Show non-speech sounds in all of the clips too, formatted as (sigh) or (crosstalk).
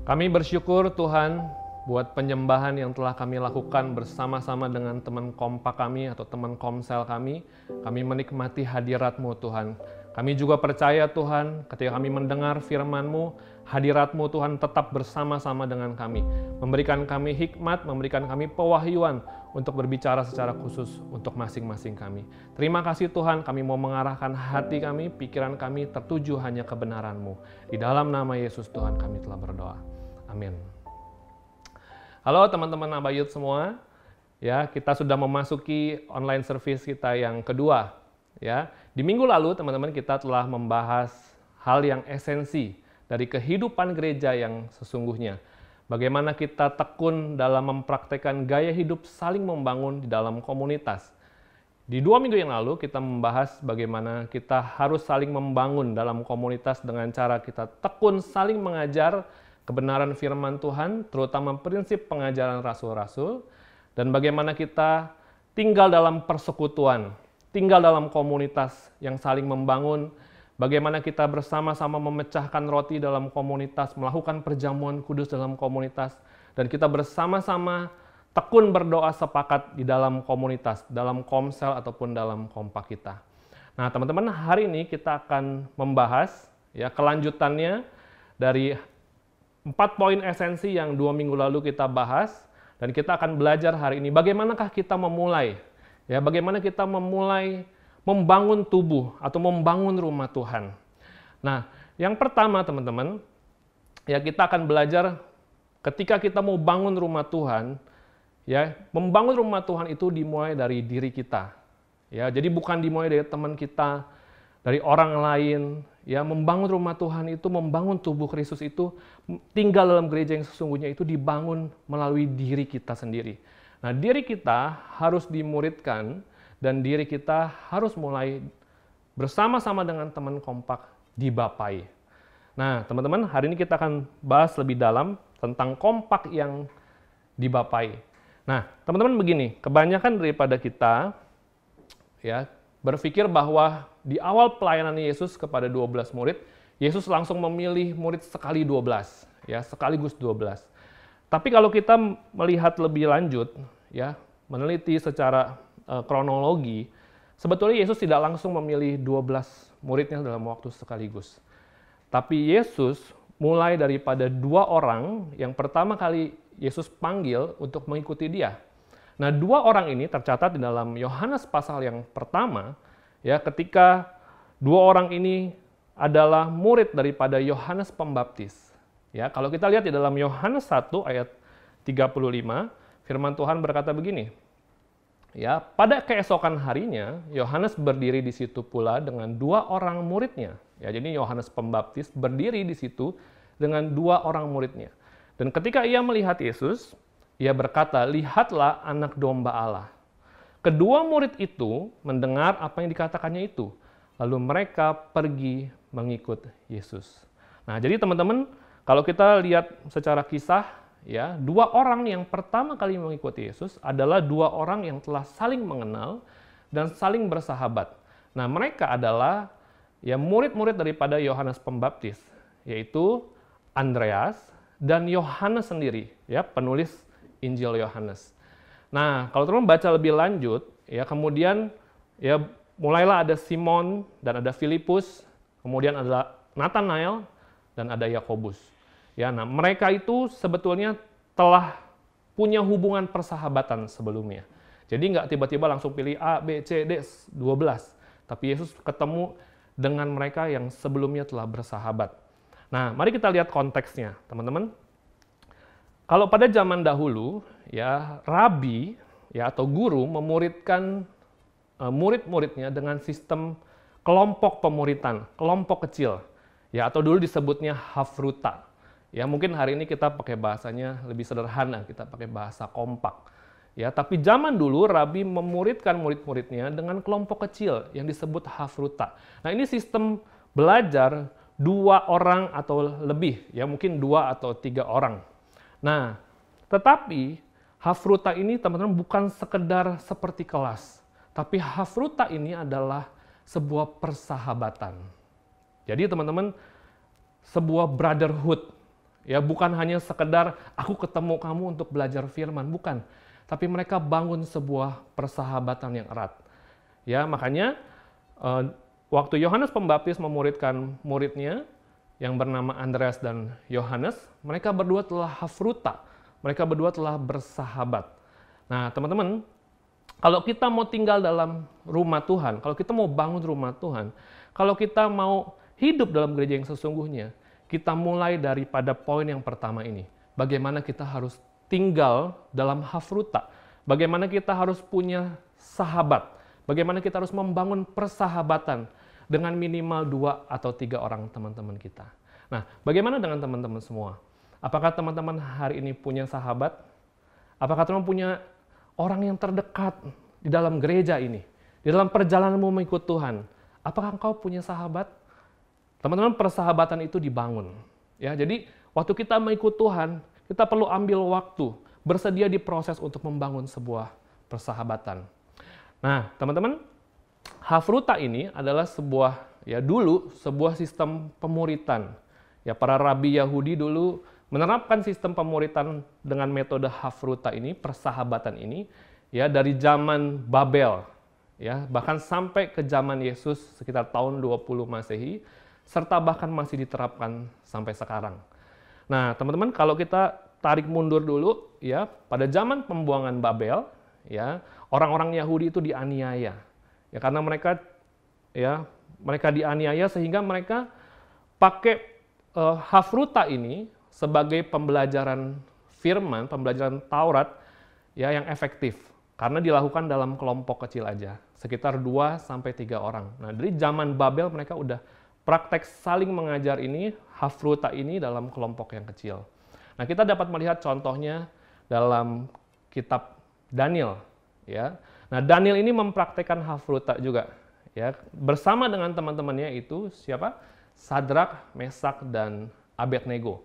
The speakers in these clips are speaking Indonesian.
Kami bersyukur Tuhan buat penyembahan yang telah kami lakukan bersama-sama dengan teman kompak kami atau teman komsel kami. Kami menikmati hadirat-Mu Tuhan. Kami juga percaya Tuhan ketika kami mendengar firman-Mu, hadirat-Mu Tuhan tetap bersama-sama dengan kami. Memberikan kami hikmat, memberikan kami pewahyuan untuk berbicara secara khusus untuk masing-masing kami. Terima kasih Tuhan, kami mau mengarahkan hati kami, pikiran kami tertuju hanya kebenaran-Mu. Di dalam nama Yesus Tuhan kami telah berdoa. Amin. Halo teman-teman Abayut semua. Ya, kita sudah memasuki online service kita yang kedua. Ya, di minggu lalu teman-teman kita telah membahas hal yang esensi dari kehidupan gereja yang sesungguhnya. Bagaimana kita tekun dalam mempraktekkan gaya hidup saling membangun di dalam komunitas. Di dua minggu yang lalu kita membahas bagaimana kita harus saling membangun dalam komunitas dengan cara kita tekun saling mengajar kebenaran firman Tuhan, terutama prinsip pengajaran rasul-rasul, dan bagaimana kita tinggal dalam persekutuan, tinggal dalam komunitas yang saling membangun, bagaimana kita bersama-sama memecahkan roti dalam komunitas, melakukan perjamuan kudus dalam komunitas, dan kita bersama-sama tekun berdoa sepakat di dalam komunitas, dalam komsel ataupun dalam kompak kita. Nah, teman-teman, hari ini kita akan membahas ya kelanjutannya dari empat poin esensi yang dua minggu lalu kita bahas, dan kita akan belajar hari ini bagaimanakah kita memulai Ya, bagaimana kita memulai membangun tubuh atau membangun rumah Tuhan. Nah, yang pertama teman-teman, ya kita akan belajar ketika kita mau bangun rumah Tuhan, ya membangun rumah Tuhan itu dimulai dari diri kita. Ya, jadi bukan dimulai dari teman kita, dari orang lain, ya membangun rumah Tuhan itu membangun tubuh Kristus itu tinggal dalam gereja yang sesungguhnya itu dibangun melalui diri kita sendiri. Nah, diri kita harus dimuridkan dan diri kita harus mulai bersama-sama dengan teman kompak dibapai. Nah, teman-teman, hari ini kita akan bahas lebih dalam tentang kompak yang dibapai. Nah, teman-teman begini, kebanyakan daripada kita ya berpikir bahwa di awal pelayanan Yesus kepada 12 murid, Yesus langsung memilih murid sekali 12, ya, sekaligus 12. Tapi kalau kita melihat lebih lanjut, ya, meneliti secara uh, kronologi, sebetulnya Yesus tidak langsung memilih 12 muridnya dalam waktu sekaligus. Tapi Yesus mulai daripada dua orang yang pertama kali Yesus panggil untuk mengikuti dia. Nah, dua orang ini tercatat di dalam Yohanes pasal yang pertama, ya, ketika dua orang ini adalah murid daripada Yohanes Pembaptis. Ya, kalau kita lihat di dalam Yohanes 1 ayat 35, firman Tuhan berkata begini. Ya, pada keesokan harinya Yohanes berdiri di situ pula dengan dua orang muridnya. Ya, jadi Yohanes Pembaptis berdiri di situ dengan dua orang muridnya. Dan ketika ia melihat Yesus, ia berkata, "Lihatlah anak domba Allah." Kedua murid itu mendengar apa yang dikatakannya itu, lalu mereka pergi mengikut Yesus. Nah, jadi teman-teman, kalau kita lihat secara kisah, ya dua orang yang pertama kali mengikuti Yesus adalah dua orang yang telah saling mengenal dan saling bersahabat. Nah, mereka adalah ya murid-murid daripada Yohanes Pembaptis, yaitu Andreas dan Yohanes sendiri, ya penulis Injil Yohanes. Nah, kalau teman baca lebih lanjut, ya kemudian ya mulailah ada Simon dan ada Filipus, kemudian ada Nathanael dan ada Yakobus. Ya, nah mereka itu sebetulnya telah punya hubungan persahabatan sebelumnya. Jadi nggak tiba-tiba langsung pilih A, B, C, D, 12. Tapi Yesus ketemu dengan mereka yang sebelumnya telah bersahabat. Nah, mari kita lihat konteksnya, teman-teman. Kalau pada zaman dahulu, ya rabi ya atau guru memuridkan uh, murid-muridnya dengan sistem kelompok pemuritan, kelompok kecil, ya atau dulu disebutnya hafruta. Ya mungkin hari ini kita pakai bahasanya lebih sederhana, kita pakai bahasa kompak. Ya, tapi zaman dulu Rabi memuridkan murid-muridnya dengan kelompok kecil yang disebut hafruta. Nah, ini sistem belajar dua orang atau lebih, ya mungkin dua atau tiga orang. Nah, tetapi hafruta ini teman-teman bukan sekedar seperti kelas, tapi hafruta ini adalah sebuah persahabatan. Jadi teman-teman, sebuah brotherhood Ya, bukan hanya sekedar aku ketemu kamu untuk belajar firman, bukan. Tapi mereka bangun sebuah persahabatan yang erat. Ya, makanya uh, waktu Yohanes Pembaptis memuridkan muridnya yang bernama Andreas dan Yohanes, mereka berdua telah hafruta. Mereka berdua telah bersahabat. Nah, teman-teman, kalau kita mau tinggal dalam rumah Tuhan, kalau kita mau bangun rumah Tuhan, kalau kita mau hidup dalam gereja yang sesungguhnya, kita mulai daripada poin yang pertama ini. Bagaimana kita harus tinggal dalam hafruta. Bagaimana kita harus punya sahabat. Bagaimana kita harus membangun persahabatan dengan minimal dua atau tiga orang teman-teman kita. Nah, bagaimana dengan teman-teman semua? Apakah teman-teman hari ini punya sahabat? Apakah teman punya orang yang terdekat di dalam gereja ini? Di dalam perjalananmu mengikut Tuhan? Apakah engkau punya sahabat? Teman-teman, persahabatan itu dibangun. Ya, jadi waktu kita mengikut Tuhan, kita perlu ambil waktu, bersedia di proses untuk membangun sebuah persahabatan. Nah, teman-teman, Hafruta ini adalah sebuah ya dulu sebuah sistem pemuritan. Ya para rabi Yahudi dulu menerapkan sistem pemuritan dengan metode Hafruta ini, persahabatan ini ya dari zaman Babel ya bahkan sampai ke zaman Yesus sekitar tahun 20 Masehi serta bahkan masih diterapkan sampai sekarang. Nah, teman-teman, kalau kita tarik mundur dulu, ya, pada zaman pembuangan Babel, ya, orang-orang Yahudi itu dianiaya, ya, karena mereka, ya, mereka dianiaya sehingga mereka pakai uh, hafruta ini sebagai pembelajaran firman, pembelajaran Taurat, ya, yang efektif, karena dilakukan dalam kelompok kecil aja, sekitar 2 sampai tiga orang. Nah, dari zaman Babel mereka udah praktek saling mengajar ini, hafruta ini dalam kelompok yang kecil. Nah, kita dapat melihat contohnya dalam kitab Daniel, ya. Nah, Daniel ini mempraktekkan hafruta juga, ya, bersama dengan teman-temannya itu siapa? Sadrak, Mesak, dan Abednego.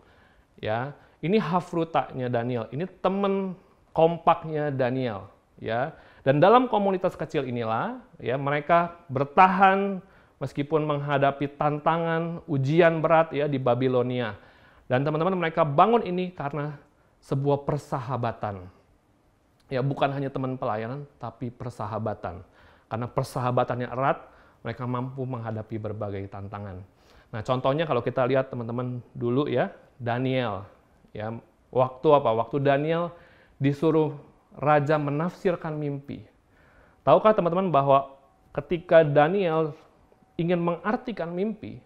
Ya, ini hafrutanya Daniel. Ini teman kompaknya Daniel, ya. Dan dalam komunitas kecil inilah, ya, mereka bertahan meskipun menghadapi tantangan, ujian berat ya di Babilonia. Dan teman-teman mereka bangun ini karena sebuah persahabatan. Ya bukan hanya teman pelayanan, tapi persahabatan. Karena persahabatannya erat, mereka mampu menghadapi berbagai tantangan. Nah contohnya kalau kita lihat teman-teman dulu ya, Daniel. Ya, waktu apa? Waktu Daniel disuruh raja menafsirkan mimpi. Tahukah teman-teman bahwa ketika Daniel ingin mengartikan mimpi,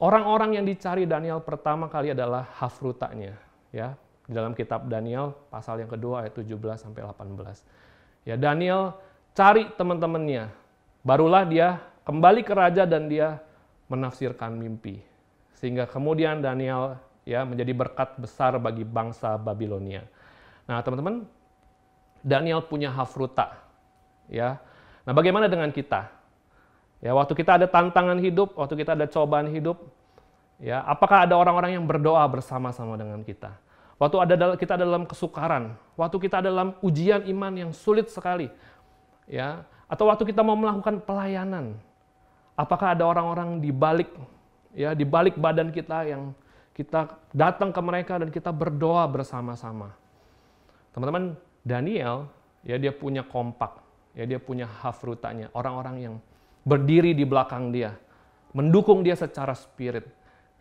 orang-orang yang dicari Daniel pertama kali adalah hafrutanya, ya. Di dalam kitab Daniel pasal yang kedua ayat 17 sampai 18. Ya, Daniel cari teman-temannya. Barulah dia kembali ke raja dan dia menafsirkan mimpi. Sehingga kemudian Daniel ya menjadi berkat besar bagi bangsa Babilonia. Nah, teman-teman, Daniel punya hafruta. Ya. Nah, bagaimana dengan kita? Ya, waktu kita ada tantangan hidup, waktu kita ada cobaan hidup, ya, apakah ada orang-orang yang berdoa bersama-sama dengan kita? Waktu ada kita dalam kesukaran, waktu kita dalam ujian iman yang sulit sekali, ya, atau waktu kita mau melakukan pelayanan, apakah ada orang-orang di balik ya di balik badan kita yang kita datang ke mereka dan kita berdoa bersama-sama. Teman-teman, Daniel ya dia punya kompak, ya dia punya hafrutanya, orang-orang yang berdiri di belakang dia, mendukung dia secara spirit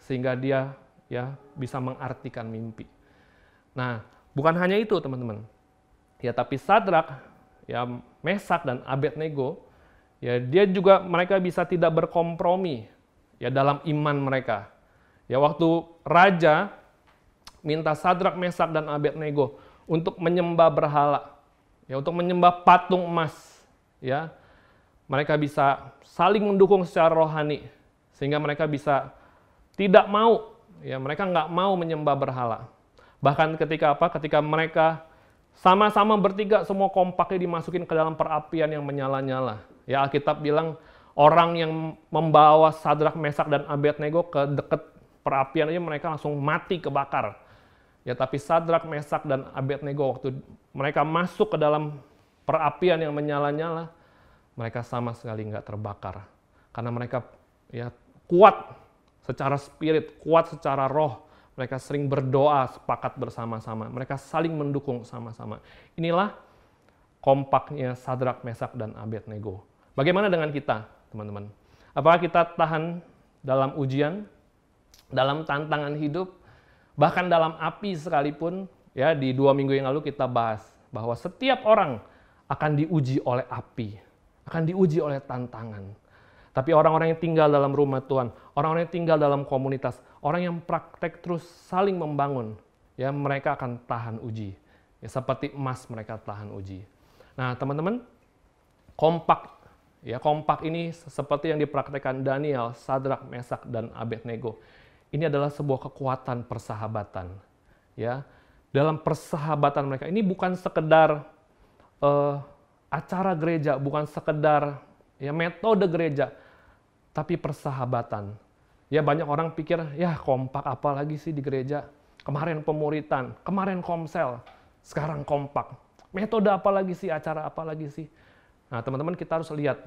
sehingga dia ya bisa mengartikan mimpi. Nah, bukan hanya itu teman-teman. Ya, tapi Sadrak, ya Mesak dan Abednego, ya dia juga mereka bisa tidak berkompromi ya dalam iman mereka. Ya waktu raja minta Sadrak, Mesak dan Abednego untuk menyembah berhala, ya untuk menyembah patung emas, ya mereka bisa saling mendukung secara rohani sehingga mereka bisa tidak mau ya mereka nggak mau menyembah berhala. Bahkan ketika apa? Ketika mereka sama-sama bertiga semua kompaknya dimasukin ke dalam perapian yang menyala-nyala. Ya Alkitab bilang orang yang membawa Sadrak Mesak dan Abednego ke dekat perapian aja mereka langsung mati kebakar. Ya tapi Sadrak Mesak dan Abednego waktu mereka masuk ke dalam perapian yang menyala-nyala mereka sama sekali nggak terbakar karena mereka ya kuat secara spirit, kuat secara roh, Mereka sering berdoa sepakat bersama-sama. Mereka saling mendukung sama-sama. Inilah kompaknya Sadrak, Mesak, dan Abednego. Bagaimana dengan kita, teman-teman? Apakah kita tahan dalam ujian, dalam tantangan hidup, bahkan dalam api sekalipun? Ya, di dua minggu yang lalu kita bahas bahwa setiap orang akan diuji oleh api, akan diuji oleh tantangan. Tapi orang-orang yang tinggal dalam rumah Tuhan, orang-orang yang tinggal dalam komunitas, orang yang praktek terus saling membangun, ya mereka akan tahan uji. Ya, seperti emas mereka tahan uji. Nah, teman-teman, kompak ya kompak ini seperti yang dipraktekkan Daniel, Sadrak, Mesak dan Abednego. Ini adalah sebuah kekuatan persahabatan. Ya, dalam persahabatan mereka ini bukan sekedar uh, acara gereja, bukan sekedar ya metode gereja, tapi persahabatan. Ya banyak orang pikir, ya kompak apa lagi sih di gereja? Kemarin pemuritan, kemarin komsel, sekarang kompak. Metode apa lagi sih, acara apa lagi sih? Nah teman-teman kita harus lihat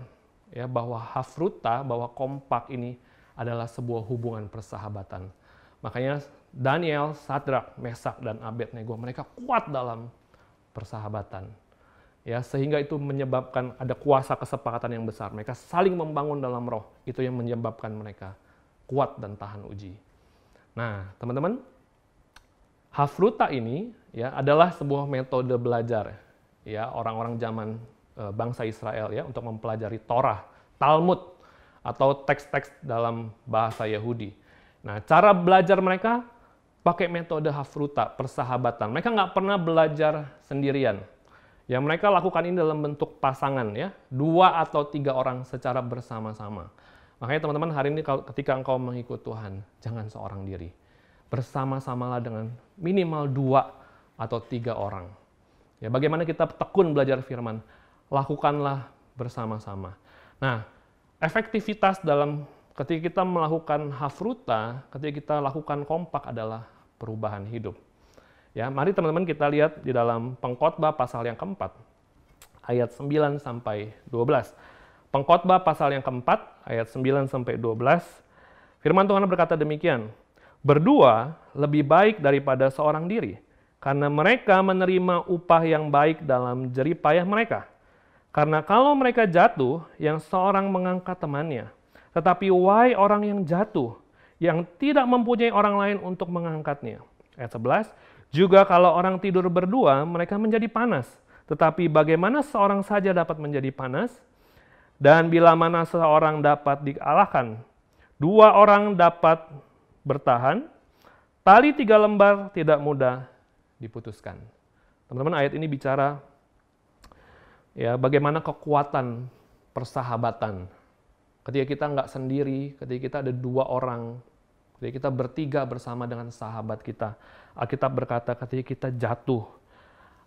ya bahwa hafruta, bahwa kompak ini adalah sebuah hubungan persahabatan. Makanya Daniel, Sadrak, Mesak, dan Abednego mereka kuat dalam persahabatan ya sehingga itu menyebabkan ada kuasa kesepakatan yang besar. Mereka saling membangun dalam roh. Itu yang menyebabkan mereka kuat dan tahan uji. Nah, teman-teman, Hafruta ini ya adalah sebuah metode belajar ya orang-orang zaman e, bangsa Israel ya untuk mempelajari Torah, Talmud atau teks-teks dalam bahasa Yahudi. Nah, cara belajar mereka pakai metode Hafruta, persahabatan. Mereka nggak pernah belajar sendirian yang mereka lakukan ini dalam bentuk pasangan ya, dua atau tiga orang secara bersama-sama. Makanya teman-teman hari ini ketika engkau mengikut Tuhan, jangan seorang diri. Bersama-samalah dengan minimal dua atau tiga orang. Ya, bagaimana kita tekun belajar firman? Lakukanlah bersama-sama. Nah, efektivitas dalam ketika kita melakukan hafruta, ketika kita lakukan kompak adalah perubahan hidup. Ya, mari teman-teman kita lihat di dalam Pengkhotbah pasal yang keempat, ayat 9 sampai 12. Pengkhotbah pasal yang keempat, ayat 9 sampai 12. Firman Tuhan berkata demikian, Berdua lebih baik daripada seorang diri, karena mereka menerima upah yang baik dalam jeripayah mereka. Karena kalau mereka jatuh, yang seorang mengangkat temannya. Tetapi why orang yang jatuh, yang tidak mempunyai orang lain untuk mengangkatnya. Ayat 11, juga kalau orang tidur berdua, mereka menjadi panas. Tetapi bagaimana seorang saja dapat menjadi panas? Dan bila mana seorang dapat dikalahkan, dua orang dapat bertahan, tali tiga lembar tidak mudah diputuskan. Teman-teman, ayat ini bicara ya bagaimana kekuatan persahabatan. Ketika kita nggak sendiri, ketika kita ada dua orang, ketika kita bertiga bersama dengan sahabat kita, Alkitab berkata ketika kita jatuh,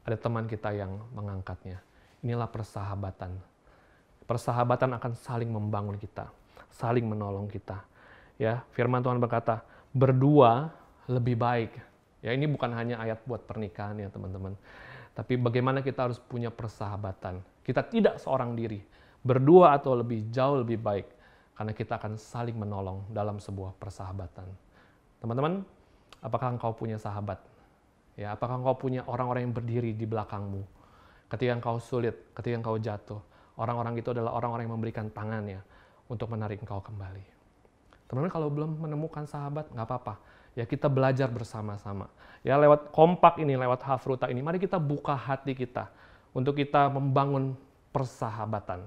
ada teman kita yang mengangkatnya. Inilah persahabatan. Persahabatan akan saling membangun kita, saling menolong kita. Ya, firman Tuhan berkata, berdua lebih baik. Ya, ini bukan hanya ayat buat pernikahan ya, teman-teman. Tapi bagaimana kita harus punya persahabatan. Kita tidak seorang diri. Berdua atau lebih jauh lebih baik karena kita akan saling menolong dalam sebuah persahabatan. Teman-teman, Apakah engkau punya sahabat? Ya, apakah engkau punya orang-orang yang berdiri di belakangmu? Ketika engkau sulit, ketika engkau jatuh, orang-orang itu adalah orang-orang yang memberikan tangannya untuk menarik engkau kembali. Teman-teman kalau belum menemukan sahabat, nggak apa-apa. Ya kita belajar bersama-sama. Ya lewat kompak ini, lewat hafruta ini, mari kita buka hati kita untuk kita membangun persahabatan.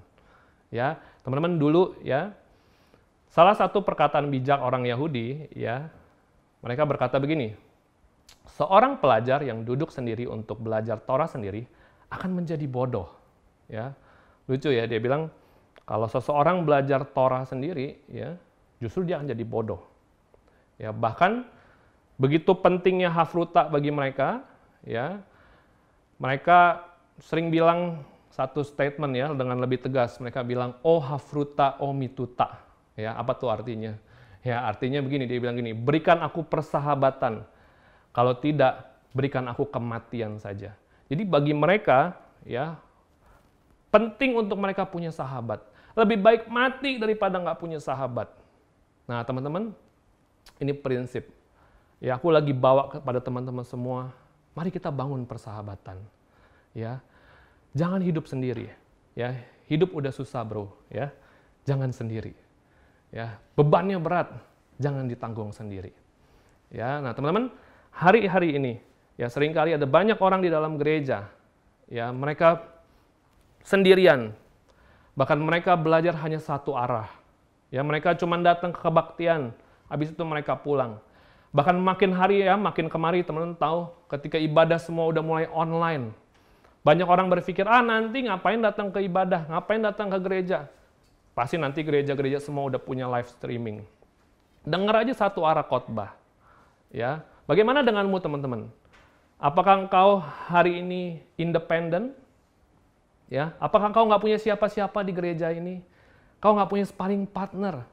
Ya, teman-teman dulu ya, salah satu perkataan bijak orang Yahudi ya mereka berkata begini, seorang pelajar yang duduk sendiri untuk belajar Torah sendiri akan menjadi bodoh. Ya, lucu ya dia bilang kalau seseorang belajar Torah sendiri, ya justru dia akan jadi bodoh. Ya bahkan begitu pentingnya hafruta bagi mereka, ya mereka sering bilang satu statement ya dengan lebih tegas. Mereka bilang oh hafruta oh mituta. Ya apa tuh artinya? Ya, artinya begini, dia bilang gini, berikan aku persahabatan. Kalau tidak, berikan aku kematian saja. Jadi bagi mereka, ya, penting untuk mereka punya sahabat. Lebih baik mati daripada nggak punya sahabat. Nah, teman-teman, ini prinsip. Ya, aku lagi bawa kepada teman-teman semua, mari kita bangun persahabatan. Ya. Jangan hidup sendiri. Ya, hidup udah susah, Bro, ya. Jangan sendiri. Ya, bebannya berat, jangan ditanggung sendiri. Ya, nah teman-teman, hari-hari ini ya sering kali ada banyak orang di dalam gereja. Ya mereka sendirian. Bahkan mereka belajar hanya satu arah. Ya mereka cuma datang ke kebaktian. Habis itu mereka pulang. Bahkan makin hari ya makin kemari teman-teman tahu ketika ibadah semua udah mulai online. Banyak orang berpikir ah nanti ngapain datang ke ibadah? Ngapain datang ke gereja pasti nanti gereja-gereja semua udah punya live streaming dengar aja satu arah khotbah Ya, bagaimana denganmu teman-teman? Apakah engkau hari ini independen? Ya, apakah engkau nggak punya siapa-siapa di gereja ini? Kau nggak punya sparring partner?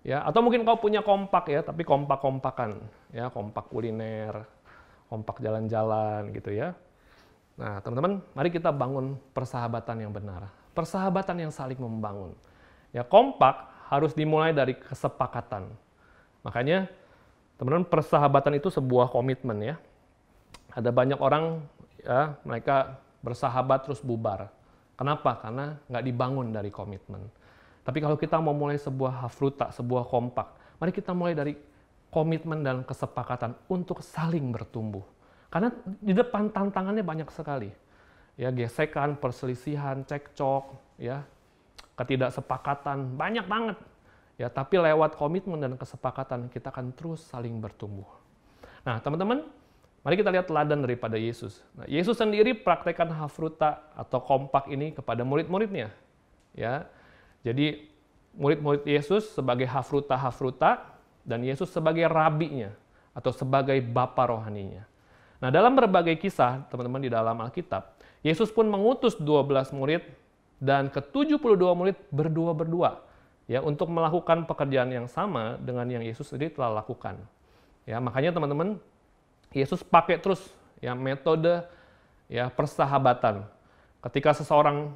Ya, atau mungkin kau punya kompak ya, tapi kompak-kompakan, ya, kompak kuliner, kompak jalan-jalan gitu ya. Nah, teman-teman, mari kita bangun persahabatan yang benar. Persahabatan yang saling membangun. Ya, kompak harus dimulai dari kesepakatan. Makanya Teman-teman, persahabatan itu sebuah komitmen ya. Ada banyak orang ya, mereka bersahabat terus bubar. Kenapa? Karena nggak dibangun dari komitmen. Tapi kalau kita mau mulai sebuah hafruta, sebuah kompak, mari kita mulai dari komitmen dan kesepakatan untuk saling bertumbuh. Karena di depan tantangannya banyak sekali. Ya, gesekan, perselisihan, cekcok, ya, ketidaksepakatan, banyak banget. Ya, tapi lewat komitmen dan kesepakatan kita akan terus saling bertumbuh. Nah, teman-teman, mari kita lihat teladan daripada Yesus. Nah, Yesus sendiri praktekkan hafruta atau kompak ini kepada murid-muridnya. Ya. Jadi murid-murid Yesus sebagai hafruta-hafruta dan Yesus sebagai rabinya atau sebagai bapa rohaninya. Nah, dalam berbagai kisah, teman-teman di dalam Alkitab, Yesus pun mengutus 12 murid dan ke-72 murid berdua-berdua ya untuk melakukan pekerjaan yang sama dengan yang Yesus sendiri telah lakukan. Ya, makanya teman-teman Yesus pakai terus ya metode ya persahabatan. Ketika seseorang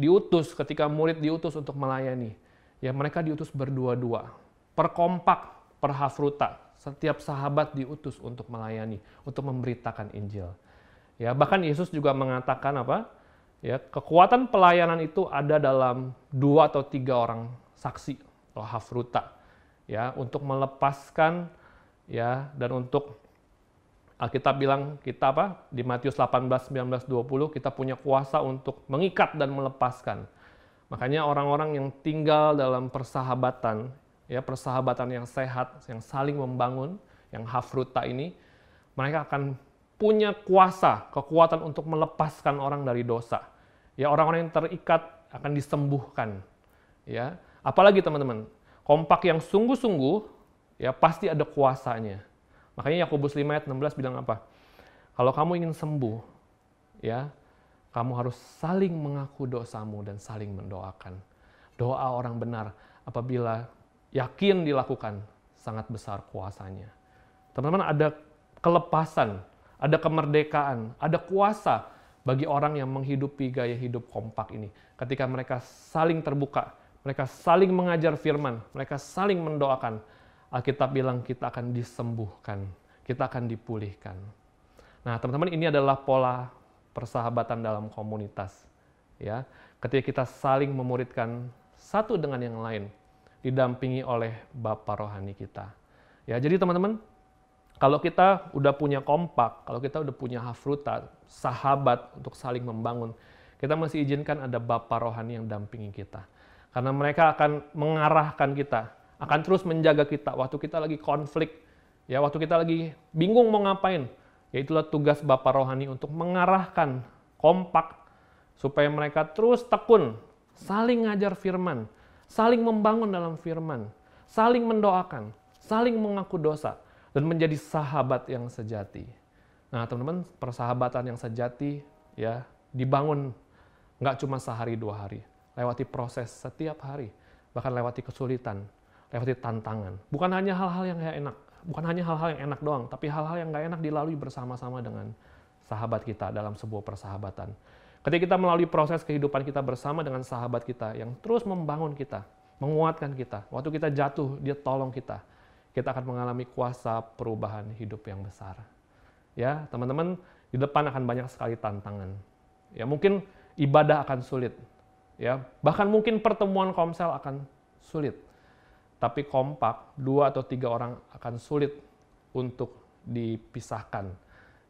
diutus, ketika murid diutus untuk melayani, ya mereka diutus berdua-dua, perkompak, perhafruta. Setiap sahabat diutus untuk melayani, untuk memberitakan Injil. Ya, bahkan Yesus juga mengatakan apa? Ya, kekuatan pelayanan itu ada dalam dua atau tiga orang saksi atau hafruta ya untuk melepaskan ya dan untuk Alkitab bilang kita apa di Matius 18 19 20 kita punya kuasa untuk mengikat dan melepaskan. Makanya orang-orang yang tinggal dalam persahabatan ya persahabatan yang sehat, yang saling membangun, yang hafruta ini mereka akan punya kuasa, kekuatan untuk melepaskan orang dari dosa. Ya orang-orang yang terikat akan disembuhkan. Ya, Apalagi teman-teman, kompak yang sungguh-sungguh ya pasti ada kuasanya. Makanya Yakobus 5 ayat 16 bilang apa? Kalau kamu ingin sembuh, ya, kamu harus saling mengaku dosamu dan saling mendoakan. Doa orang benar apabila yakin dilakukan sangat besar kuasanya. Teman-teman ada kelepasan, ada kemerdekaan, ada kuasa bagi orang yang menghidupi gaya hidup kompak ini. Ketika mereka saling terbuka, mereka saling mengajar firman, mereka saling mendoakan. Alkitab bilang kita akan disembuhkan, kita akan dipulihkan. Nah, teman-teman, ini adalah pola persahabatan dalam komunitas. Ya, ketika kita saling memuridkan satu dengan yang lain, didampingi oleh Bapa rohani kita. Ya, jadi teman-teman, kalau kita udah punya kompak, kalau kita udah punya hafruta, sahabat untuk saling membangun, kita masih izinkan ada Bapa rohani yang dampingi kita. Karena mereka akan mengarahkan kita, akan terus menjaga kita waktu kita lagi konflik, ya waktu kita lagi bingung mau ngapain. Ya itulah tugas Bapak Rohani untuk mengarahkan kompak supaya mereka terus tekun, saling ngajar firman, saling membangun dalam firman, saling mendoakan, saling mengaku dosa, dan menjadi sahabat yang sejati. Nah teman-teman, persahabatan yang sejati ya dibangun nggak cuma sehari dua hari, lewati proses setiap hari, bahkan lewati kesulitan, lewati tantangan. Bukan hanya hal-hal yang enak, bukan hanya hal-hal yang enak doang, tapi hal-hal yang gak enak dilalui bersama-sama dengan sahabat kita dalam sebuah persahabatan. Ketika kita melalui proses kehidupan kita bersama dengan sahabat kita yang terus membangun kita, menguatkan kita. Waktu kita jatuh, dia tolong kita. Kita akan mengalami kuasa perubahan hidup yang besar. Ya, teman-teman, di depan akan banyak sekali tantangan. Ya, mungkin ibadah akan sulit. Ya, bahkan mungkin pertemuan komsel akan sulit. Tapi kompak, dua atau tiga orang akan sulit untuk dipisahkan.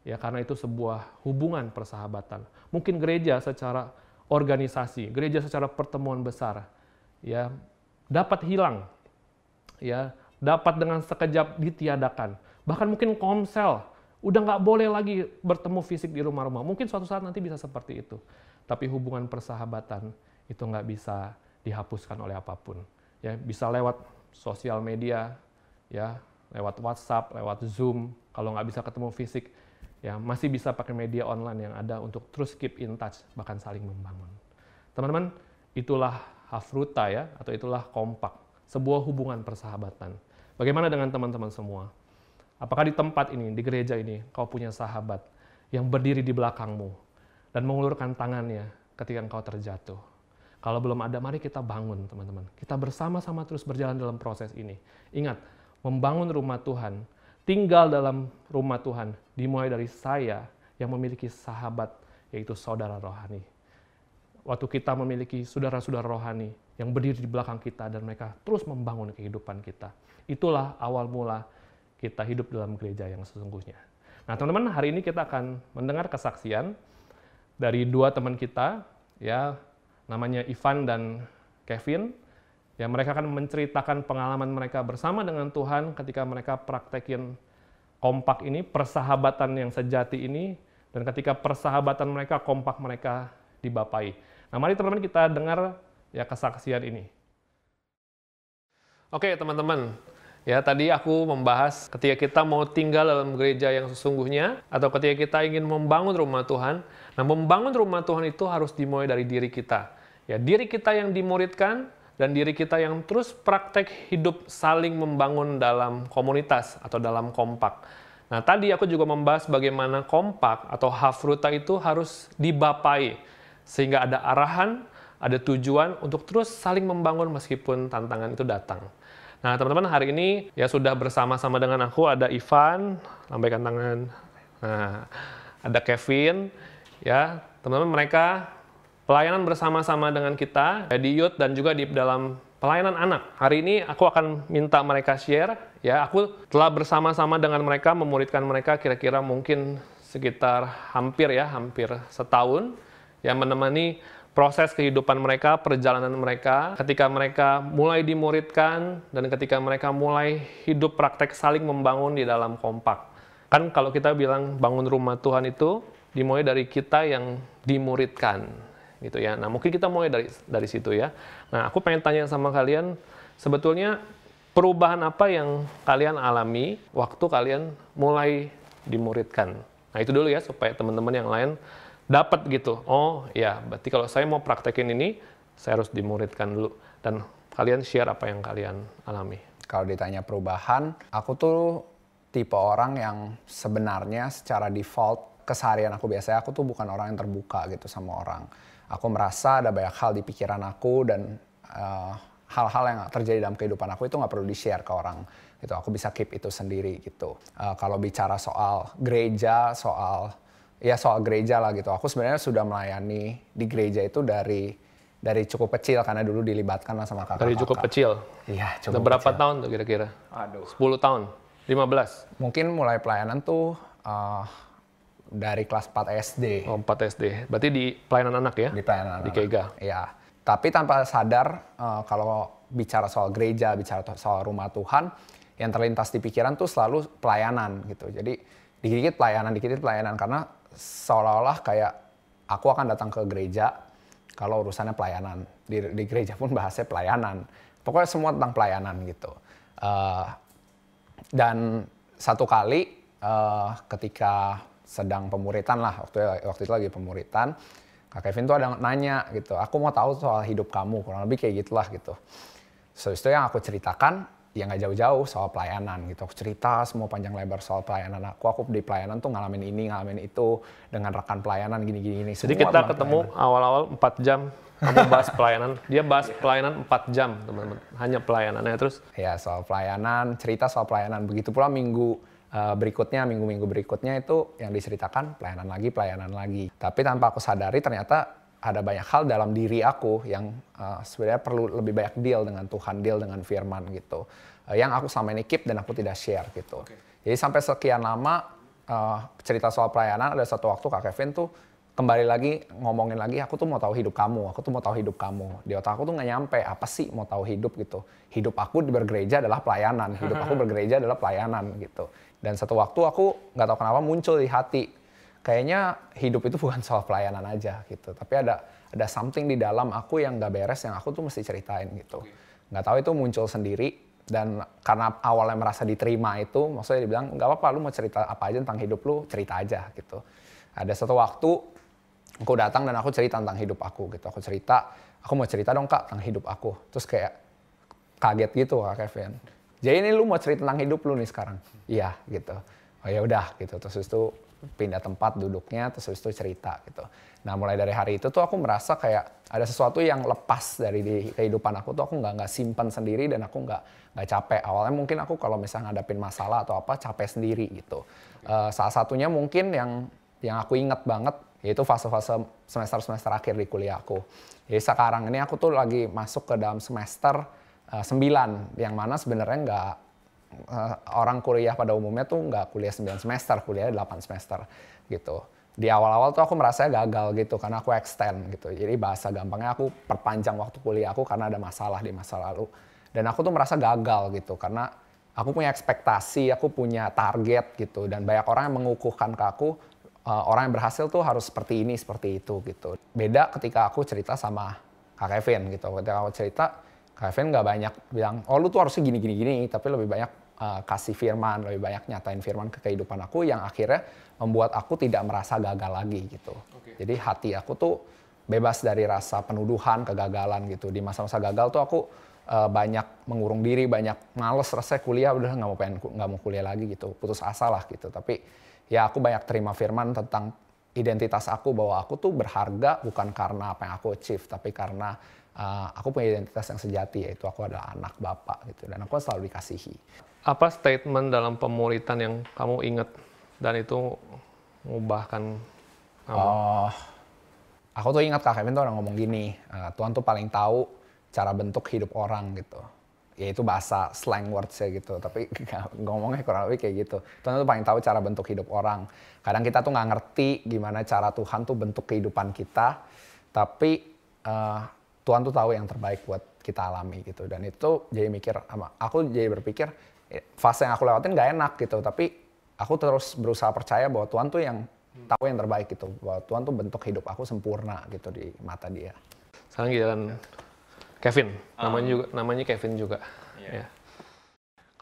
Ya, karena itu sebuah hubungan persahabatan. Mungkin gereja secara organisasi, gereja secara pertemuan besar, ya dapat hilang, ya dapat dengan sekejap ditiadakan. Bahkan mungkin komsel, udah nggak boleh lagi bertemu fisik di rumah-rumah. Mungkin suatu saat nanti bisa seperti itu. Tapi hubungan persahabatan itu nggak bisa dihapuskan oleh apa pun. Ya, bisa lewat sosial media, ya, lewat WhatsApp, lewat Zoom. Kalau nggak bisa ketemu fisik, ya masih bisa pakai media online yang ada untuk terus keep in touch, bahkan saling membangun. Teman-teman, itulah hafruta ya, atau itulah kompak, sebuah hubungan persahabatan. Bagaimana dengan teman-teman semua? Apakah di tempat ini, di gereja ini, kau punya sahabat yang berdiri di belakangmu dan mengulurkan tangannya ketika engkau terjatuh? Kalau belum ada, mari kita bangun, teman-teman. Kita bersama-sama terus berjalan dalam proses ini. Ingat, membangun rumah Tuhan, tinggal dalam rumah Tuhan, dimulai dari saya yang memiliki sahabat, yaitu saudara rohani. Waktu kita memiliki saudara-saudara rohani yang berdiri di belakang kita dan mereka terus membangun kehidupan kita Itulah awal mula kita hidup dalam gereja yang sesungguhnya. Nah, teman-teman, hari ini kita akan mendengar kesaksian dari dua teman kita, ya, namanya Ivan dan Kevin. Ya, mereka akan menceritakan pengalaman mereka bersama dengan Tuhan ketika mereka praktekin kompak ini, persahabatan yang sejati ini, dan ketika persahabatan mereka, kompak mereka dibapai. Nah, mari teman-teman kita dengar ya kesaksian ini. Oke, teman-teman. Ya, tadi aku membahas ketika kita mau tinggal dalam gereja yang sesungguhnya atau ketika kita ingin membangun rumah Tuhan. Nah, membangun rumah Tuhan itu harus dimulai dari diri kita. Ya, diri kita yang dimuridkan dan diri kita yang terus praktek hidup saling membangun dalam komunitas atau dalam kompak. Nah, tadi aku juga membahas bagaimana kompak atau hafruta itu harus dibapai sehingga ada arahan, ada tujuan untuk terus saling membangun meskipun tantangan itu datang. Nah, teman-teman, hari ini ya sudah bersama-sama dengan aku ada Ivan, lambaikan tangan. Nah, ada Kevin, ya. Teman-teman, mereka pelayanan bersama-sama dengan kita ya, di youth dan juga di dalam pelayanan anak. Hari ini aku akan minta mereka share, ya. Aku telah bersama-sama dengan mereka memuridkan mereka kira-kira mungkin sekitar hampir ya, hampir setahun yang menemani proses kehidupan mereka, perjalanan mereka, ketika mereka mulai dimuridkan, dan ketika mereka mulai hidup praktek saling membangun di dalam kompak. Kan kalau kita bilang bangun rumah Tuhan itu dimulai dari kita yang dimuridkan, gitu ya. Nah mungkin kita mulai dari dari situ ya. Nah aku pengen tanya sama kalian, sebetulnya perubahan apa yang kalian alami waktu kalian mulai dimuridkan? Nah itu dulu ya supaya teman-teman yang lain dapat gitu. Oh ya, berarti kalau saya mau praktekin ini, saya harus dimuridkan dulu. Dan kalian share apa yang kalian alami. Kalau ditanya perubahan, aku tuh tipe orang yang sebenarnya secara default keseharian aku biasanya aku tuh bukan orang yang terbuka gitu sama orang. Aku merasa ada banyak hal di pikiran aku dan eh, hal-hal yang terjadi dalam kehidupan aku itu nggak perlu di-share ke orang gitu aku bisa keep itu sendiri gitu uh, kalau bicara soal gereja soal ya soal gereja lah gitu. Aku sebenarnya sudah melayani di gereja itu dari dari cukup kecil karena dulu dilibatkan lah sama kakak. Dari cukup kecil. Iya, cukup. Udah berapa kecil. tahun tuh kira-kira? Aduh. 10 tahun. 15. Mungkin mulai pelayanan tuh uh, dari kelas 4 SD. Oh, 4 SD. Berarti di pelayanan anak ya? Di pelayanan di anak. Di Kega. Iya. Tapi tanpa sadar uh, kalau bicara soal gereja, bicara soal rumah Tuhan, yang terlintas di pikiran tuh selalu pelayanan gitu. Jadi dikit-dikit pelayanan, dikit-dikit pelayanan karena seolah-olah kayak aku akan datang ke gereja kalau urusannya pelayanan. Di, di gereja pun bahasnya pelayanan. Pokoknya semua tentang pelayanan gitu. Uh, dan satu kali uh, ketika sedang pemuritan lah waktu waktu itu lagi pemuritan kak Kevin tuh ada nanya gitu aku mau tahu soal hidup kamu kurang lebih kayak gitulah gitu. So itu yang aku ceritakan ya nggak jauh-jauh soal pelayanan gitu. Aku cerita semua panjang lebar soal pelayanan aku. Aku di pelayanan tuh ngalamin ini, ngalamin itu dengan rekan pelayanan gini-gini. gini. Jadi kita ketemu awal-awal 4 jam kamu bahas pelayanan, dia bahas pelayanan 4 jam teman-teman, hanya pelayanannya terus. Ya soal pelayanan, cerita soal pelayanan. Begitu pula minggu uh, berikutnya, minggu-minggu berikutnya itu yang diceritakan pelayanan lagi, pelayanan lagi. Tapi tanpa aku sadari ternyata ada banyak hal dalam diri aku yang uh, sebenarnya perlu lebih banyak deal dengan Tuhan, deal dengan firman gitu. Uh, yang aku selama ini keep dan aku tidak share gitu. Okay. Jadi sampai sekian lama uh, cerita soal pelayanan ada satu waktu Kak Kevin tuh kembali lagi ngomongin lagi aku tuh mau tahu hidup kamu, aku tuh mau tahu hidup kamu. Di otak aku tuh nggak nyampe apa sih mau tahu hidup gitu. Hidup aku di bergereja adalah pelayanan, hidup aku (laughs) bergereja adalah pelayanan gitu. Dan satu waktu aku nggak tahu kenapa muncul di hati kayaknya hidup itu bukan soal pelayanan aja gitu. Tapi ada ada something di dalam aku yang gak beres yang aku tuh mesti ceritain gitu. Nggak tahu itu muncul sendiri dan karena awalnya merasa diterima itu maksudnya dibilang nggak apa-apa lu mau cerita apa aja tentang hidup lu cerita aja gitu. Ada satu waktu aku datang dan aku cerita tentang hidup aku gitu. Aku cerita aku mau cerita dong kak tentang hidup aku. Terus kayak kaget gitu kak Kevin. Jadi ini lu mau cerita tentang hidup lu nih sekarang? Iya gitu. Oh ya udah gitu. Terus itu pindah tempat duduknya terus itu cerita gitu. Nah mulai dari hari itu tuh aku merasa kayak ada sesuatu yang lepas dari di kehidupan aku tuh aku nggak nggak simpan sendiri dan aku nggak nggak capek. Awalnya mungkin aku kalau misalnya ngadapin masalah atau apa capek sendiri gitu. Okay. Uh, eh, salah satunya mungkin yang yang aku ingat banget yaitu fase-fase semester-semester akhir di kuliah aku. Jadi sekarang ini aku tuh lagi masuk ke dalam semester uh, eh, 9 yang mana sebenarnya nggak uh, orang kuliah pada umumnya tuh nggak kuliah 9 semester, kuliah 8 semester gitu. Di awal-awal tuh aku merasa gagal gitu karena aku extend gitu. Jadi bahasa gampangnya aku perpanjang waktu kuliah aku karena ada masalah di masa lalu. Dan aku tuh merasa gagal gitu karena aku punya ekspektasi, aku punya target gitu dan banyak orang yang mengukuhkan ke aku uh, orang yang berhasil tuh harus seperti ini, seperti itu gitu. Beda ketika aku cerita sama Kak Kevin gitu. Ketika aku cerita, Kak Kevin nggak banyak bilang, oh lu tuh harusnya gini, gini, gini. Tapi lebih banyak uh, kasih firman, lebih banyak nyatain firman ke kehidupan aku yang akhirnya membuat aku tidak merasa gagal lagi gitu. Okay. Jadi hati aku tuh bebas dari rasa penuduhan, kegagalan gitu. Di masa-masa gagal tuh aku uh, banyak mengurung diri, banyak males rasanya kuliah udah nggak mau pengen nggak mau kuliah lagi gitu, putus asa lah gitu. Tapi ya aku banyak terima firman tentang identitas aku bahwa aku tuh berharga bukan karena apa yang aku achieve, tapi karena uh, aku punya identitas yang sejati yaitu aku adalah anak bapak gitu dan aku selalu dikasihi apa statement dalam pemuritan yang kamu ingat dan itu mengubahkan kamu? Oh, aku tuh ingat Kak Kevin tuh orang ngomong gini, uh, Tuhan tuh paling tahu cara bentuk hidup orang gitu. Ya itu bahasa slang words ya gitu, tapi (laughs) ngomongnya kurang lebih kayak gitu. Tuhan tuh paling tahu cara bentuk hidup orang. Kadang kita tuh nggak ngerti gimana cara Tuhan tuh bentuk kehidupan kita, tapi uh, Tuhan tuh tahu yang terbaik buat kita alami gitu. Dan itu jadi mikir, aku jadi berpikir, fase yang aku lewatin gak enak gitu. Tapi aku terus berusaha percaya bahwa Tuhan tuh yang tahu yang terbaik gitu. Bahwa Tuhan tuh bentuk hidup aku sempurna gitu di mata dia. Sekarang giliran Kevin. Namanya um, juga namanya Kevin juga. Yeah. ya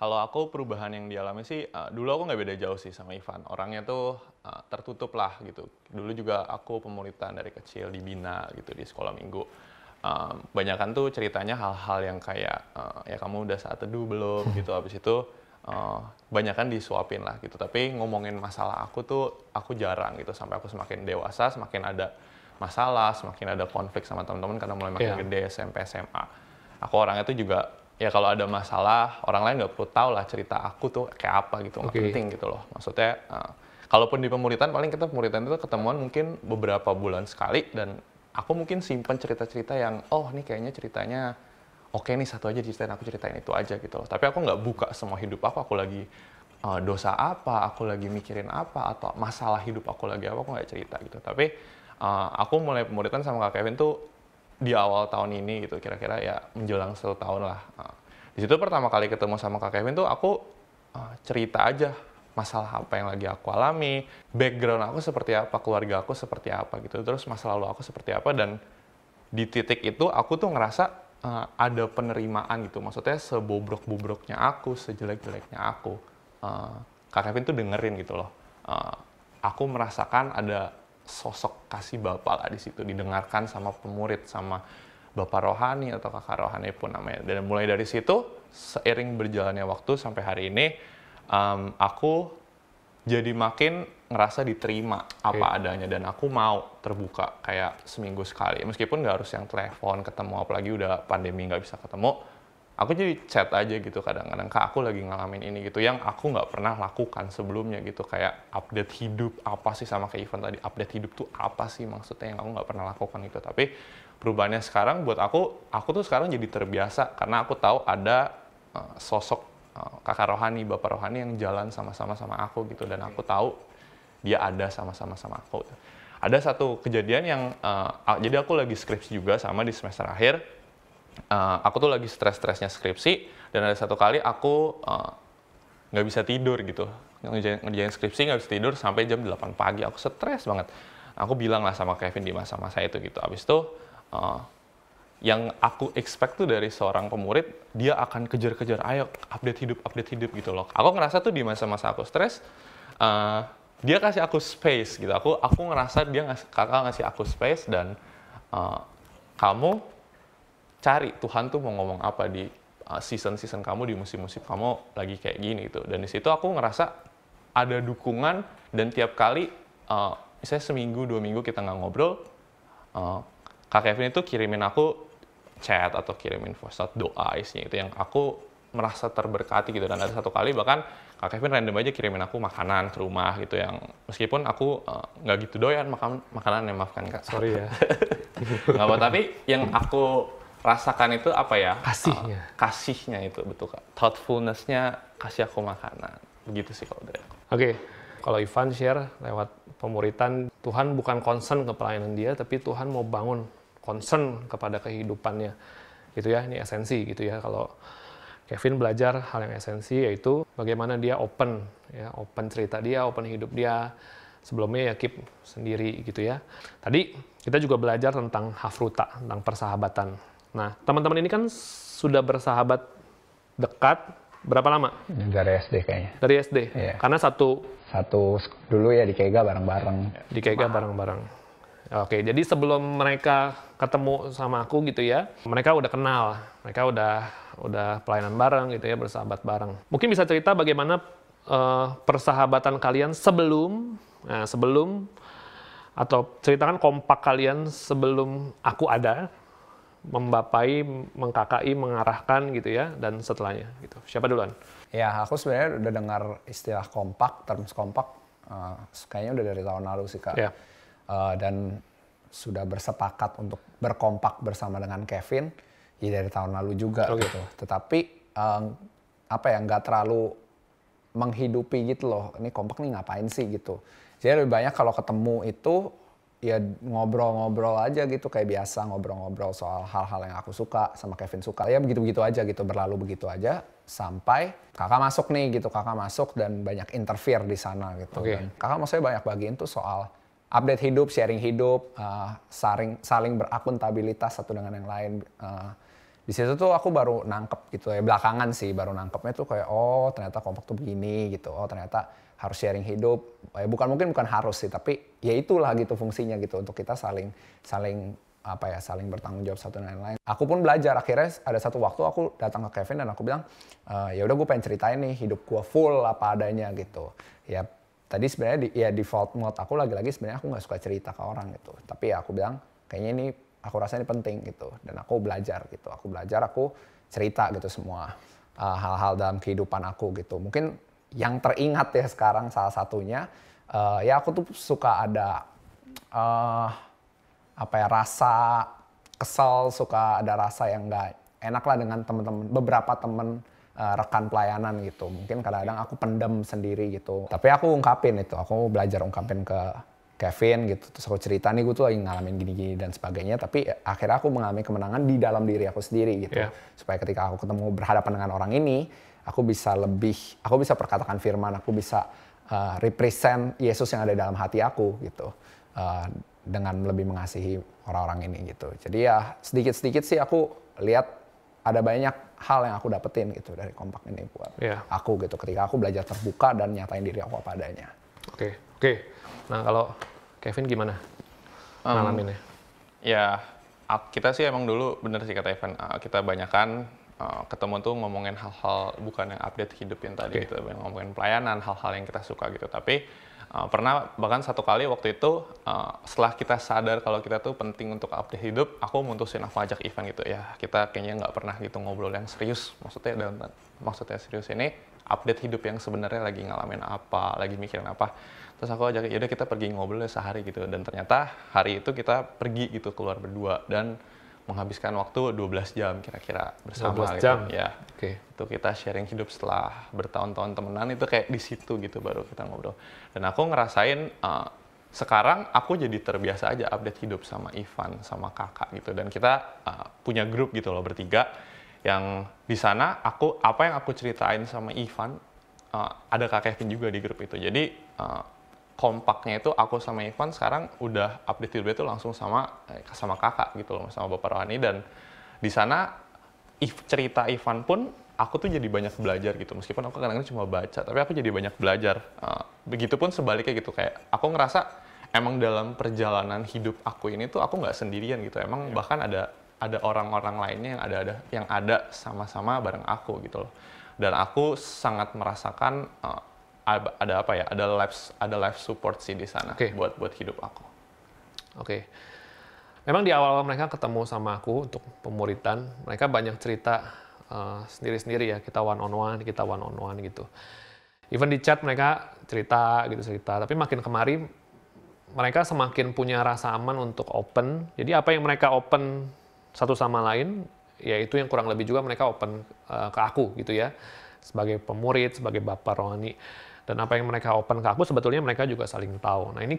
kalau aku perubahan yang dialami sih uh, dulu aku nggak beda jauh sih sama Ivan. Orangnya tuh uh, tertutup lah gitu. Dulu juga aku pemuritan dari kecil dibina gitu di sekolah minggu um, banyakan tuh ceritanya hal-hal yang kayak uh, ya kamu udah saat teduh belum gitu habis itu uh, banyakan disuapin lah gitu tapi ngomongin masalah aku tuh aku jarang gitu sampai aku semakin dewasa semakin ada masalah semakin ada konflik sama teman-teman karena mulai makin yeah. gede SMP SMA aku orangnya tuh juga ya kalau ada masalah orang lain nggak perlu tahu lah cerita aku tuh kayak apa gitu nggak okay. penting gitu loh maksudnya uh, kalaupun di pemuritan paling kita pemuritan itu ketemuan mungkin beberapa bulan sekali dan aku mungkin simpen cerita-cerita yang oh ini kayaknya ceritanya oke okay nih satu aja diceritain aku ceritain itu aja gitu loh. Tapi aku nggak buka semua hidup aku, aku lagi uh, dosa apa, aku lagi mikirin apa atau masalah hidup aku lagi apa, aku nggak cerita gitu. Tapi uh, aku mulai pemuritan sama Kak Kevin tuh di awal tahun ini gitu, kira-kira ya menjelang satu tahun lah. Uh, di situ pertama kali ketemu sama Kak Kevin tuh aku uh, cerita aja masalah apa yang lagi aku alami, background aku seperti apa, keluarga aku seperti apa gitu, terus masa lalu aku seperti apa dan di titik itu aku tuh ngerasa uh, ada penerimaan gitu, maksudnya sebobrok-bobroknya aku, sejelek-jeleknya aku, uh, Kak Kevin tuh dengerin gitu loh. Uh, aku merasakan ada sosok kasih bapak lah di situ, didengarkan sama pemurid, sama bapak rohani atau kakak rohani pun namanya. Dan mulai dari situ seiring berjalannya waktu sampai hari ini um, aku jadi makin ngerasa diterima apa adanya dan aku mau terbuka kayak seminggu sekali. Meskipun nggak harus yang telepon ketemu apalagi udah pandemi nggak bisa ketemu aku jadi chat aja gitu kadang-kadang kak aku lagi ngalamin ini gitu yang aku nggak pernah lakukan sebelumnya gitu. Kayak update hidup apa sih sama kayak event tadi? Update hidup tuh apa sih maksudnya yang aku nggak pernah lakukan itu tapi perubahannya sekarang buat aku aku tuh sekarang jadi terbiasa karena aku tahu ada uh, sosok kakak rohani bapak rohani yang jalan sama-sama sama aku gitu. Dan aku tahu dia ada sama-sama sama aku. Ada satu kejadian yang uh, jadi aku lagi skripsi juga sama di semester akhir. Uh, aku tuh lagi stres-stresnya skripsi. Dan ada satu kali aku nggak uh, bisa tidur gitu. Ngerjain, ngerjain skripsi nggak bisa tidur sampai jam 8 pagi. Aku stres banget. Aku bilang lah sama Kevin di masa-masa itu gitu. Abis itu uh, yang aku expect tuh dari seorang pemurid dia akan kejar-kejar ayo update hidup update hidup gitu loh aku ngerasa tuh di masa-masa aku stres uh, dia kasih aku space gitu. Aku aku ngerasa dia ngasih kakak ngasih aku space dan uh, kamu cari Tuhan tuh mau ngomong apa di uh, season-season kamu di musim-musim kamu lagi kayak gini gitu. Dan di situ aku ngerasa ada dukungan dan tiap kali uh, misalnya seminggu dua minggu kita nggak ngobrol, uh, kak Kevin itu kirimin aku chat atau kirimin voice note doa isinya itu yang aku merasa terberkati gitu dan ada satu kali bahkan Kak Kevin random aja kirimin aku makanan ke rumah gitu yang meskipun aku eh, nggak uh, gitu doyan makan makanan yang maafkan Kak. Sorry ya. (laughs) nggak apa tapi yang aku rasakan itu apa ya? Kasihnya. Uh, kasihnya itu betul Kak. Thoughtfulness-nya kasih aku makanan. Begitu sih kalau dari aku. Oke. Okay. Kalau Ivan share lewat pemuritan, Tuhan bukan concern ke pelayanan dia, tapi Tuhan mau bangun concern kepada kehidupannya. Gitu ya, ini esensi gitu ya. Kalau Kevin belajar hal yang esensi yaitu bagaimana dia open ya open cerita dia open hidup dia. Sebelumnya ya keep sendiri gitu ya. Tadi kita juga belajar tentang hafruta tentang persahabatan. Nah teman-teman ini kan sudah bersahabat dekat berapa lama? Dari SD kayaknya. Dari SD iya. karena satu satu dulu ya di Kega bareng-bareng. Di Kega bareng-bareng Oke, jadi sebelum mereka ketemu sama aku gitu ya, mereka udah kenal, mereka udah udah pelayanan bareng gitu ya, bersahabat bareng. Mungkin bisa cerita bagaimana uh, persahabatan kalian sebelum, nah, sebelum atau ceritakan kompak kalian sebelum aku ada, membapai, mengkakai, mengarahkan gitu ya, dan setelahnya gitu. Siapa duluan? Ya, aku sebenarnya udah dengar istilah kompak, terms kompak, uh, kayaknya udah dari tahun lalu sih kak. Yeah uh, dan sudah bersepakat untuk berkompak bersama dengan Kevin ya dari tahun lalu juga okay. gitu. Tetapi um, apa ya nggak terlalu menghidupi gitu loh. Ini kompak nih ngapain sih gitu. Jadi lebih banyak kalau ketemu itu ya ngobrol-ngobrol aja gitu kayak biasa ngobrol-ngobrol soal hal-hal yang aku suka sama Kevin suka ya begitu-begitu aja gitu berlalu begitu aja sampai kakak masuk nih gitu kakak masuk dan banyak interfere di sana gitu okay. dan kakak maksudnya banyak bagiin tuh soal update hidup, sharing hidup, uh, saling saling berakuntabilitas satu dengan yang lain. Uh, di situ tuh aku baru nangkep gitu ya belakangan sih baru nangkepnya tuh kayak oh ternyata kompak tuh begini gitu oh ternyata harus sharing hidup ya bukan mungkin bukan harus sih tapi ya itulah gitu fungsinya gitu untuk kita saling saling apa ya saling bertanggung jawab satu dengan lain. Aku pun belajar akhirnya ada satu waktu aku datang ke Kevin dan aku bilang e, ya udah gue pengen ceritain nih hidup gue full apa adanya gitu. Ya tadi sebenarnya di, ya default mode aku lagi-lagi sebenarnya aku nggak suka cerita ke orang gitu. Tapi ya aku bilang kayaknya ini aku rasa ini penting gitu. Dan aku belajar gitu. Aku belajar aku cerita gitu semua uh, hal-hal uh, dalam kehidupan aku gitu. Mungkin yang teringat ya sekarang salah satunya uh, ya aku tuh suka ada uh, apa ya rasa kesel suka ada rasa yang nggak enak lah dengan teman-teman beberapa teman uh, rekan pelayanan gitu. Mungkin kadang-kadang aku pendem sendiri gitu. Tapi aku ungkapin itu, aku belajar ungkapin ke Kevin gitu. Terus aku cerita nih gue tuh lagi ngalamin gini-gini dan sebagainya. Tapi akhirnya aku mengalami kemenangan di dalam diri aku sendiri gitu. Yeah. Supaya ketika aku ketemu berhadapan dengan orang ini, aku bisa lebih, aku bisa perkatakan firman, aku bisa uh, represent Yesus yang ada dalam hati aku gitu. Uh, dengan lebih mengasihi orang-orang ini gitu. Jadi ya sedikit-sedikit sih aku lihat ada banyak hal yang aku dapetin gitu dari kompak ini buat yeah. aku gitu ketika aku belajar terbuka dan nyatain diri aku apa adanya. Oke, okay. oke. Okay. Nah, kalau Kevin gimana um, Ya, kita sih emang dulu bener sih kata Evan, kita banyakkan uh, ketemu tuh ngomongin hal-hal bukan yang update hidup yang tadi Oke. gitu, yang ngomongin pelayanan, hal-hal yang kita suka gitu. Tapi uh, pernah bahkan satu kali waktu itu uh, setelah kita sadar kalau kita tuh penting untuk update hidup, aku mutusin aku ajak Ivan gitu ya. Kita kayaknya nggak pernah gitu ngobrol yang serius. Maksudnya dalam maksudnya serius ini update hidup yang sebenarnya lagi ngalamin apa, lagi mikirin apa. Terus aku ajak, yaudah kita pergi ngobrol sehari gitu. Dan ternyata hari itu kita pergi gitu keluar berdua dan menghabiskan waktu 12 jam kira-kira bersama 12 gitu. jam? Ya, Oke. itu kita sharing hidup setelah bertahun-tahun temenan itu kayak di situ gitu baru kita ngobrol. Dan aku ngerasain uh, sekarang aku jadi terbiasa aja update hidup sama Ivan sama kakak gitu dan kita uh, punya grup gitu loh bertiga yang di sana aku apa yang aku ceritain sama Ivan uh, ada kak Kevin juga di grup itu. Jadi uh, kompaknya itu aku sama Ivan sekarang udah update hidup itu langsung sama eh, sama kakak gitu loh sama Bapak Rohani. Dan di sana if, cerita Ivan pun aku tuh jadi banyak belajar gitu. Meskipun aku kadang-kadang cuma baca tapi aku jadi banyak belajar. Uh, begitupun sebaliknya gitu kayak aku ngerasa emang dalam perjalanan hidup aku ini tuh aku nggak sendirian gitu. Emang bahkan ada ada orang-orang lainnya yang ada ada yang ada sama-sama bareng aku gitu loh. Dan aku sangat merasakan uh, ada apa ya ada life ada life support sih di sana Oke. buat buat hidup aku Oke. Memang di awal-awal mereka ketemu sama aku untuk pemuritan, mereka banyak cerita eh, sendiri-sendiri ya. Kita one on one, kita one on one gitu. Even di chat mereka cerita gitu cerita. Tapi makin kemari mereka semakin punya rasa aman untuk open. Jadi apa yang mereka open satu sama lain, ya itu yang kurang lebih juga mereka open eh, ke aku gitu ya. Sebagai pemurid, sebagai bapak rohani. Dan apa yang mereka open ke aku sebetulnya mereka juga saling tahu. Nah ini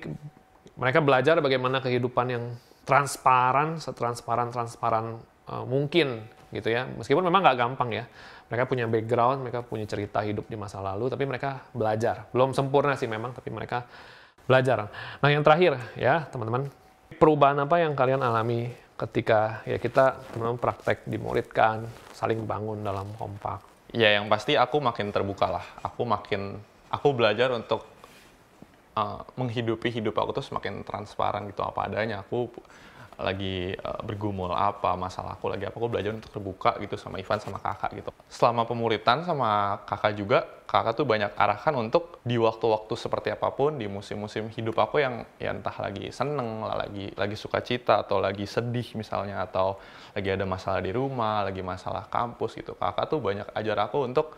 mereka belajar bagaimana kehidupan yang transparan, setransparan transparan eh, mungkin gitu ya. Meskipun memang nggak gampang ya. Mereka punya background, mereka punya cerita hidup di masa lalu, tapi mereka belajar. Belum sempurna sih memang, tapi mereka belajar. Nah yang terakhir ya teman-teman, perubahan apa yang kalian alami ketika ya kita teman-teman praktek dimuridkan, saling bangun dalam kompak. Ya yang pasti aku makin terbuka lah. Aku makin aku belajar untuk uh, menghidupi hidup aku tuh semakin transparan gitu apa adanya. Aku lagi uh, bergumul apa masalah aku lagi apa aku belajar untuk terbuka gitu sama Ivan sama kakak gitu. Selama pemuritan sama kakak juga kakak tuh banyak arahkan untuk di waktu-waktu seperti apa pun di musim-musim hidup aku yang ya entah lagi seneng lah lagi lagi suka cita atau lagi sedih misalnya atau lagi ada masalah di rumah lagi masalah kampus gitu kakak tuh banyak ajar aku untuk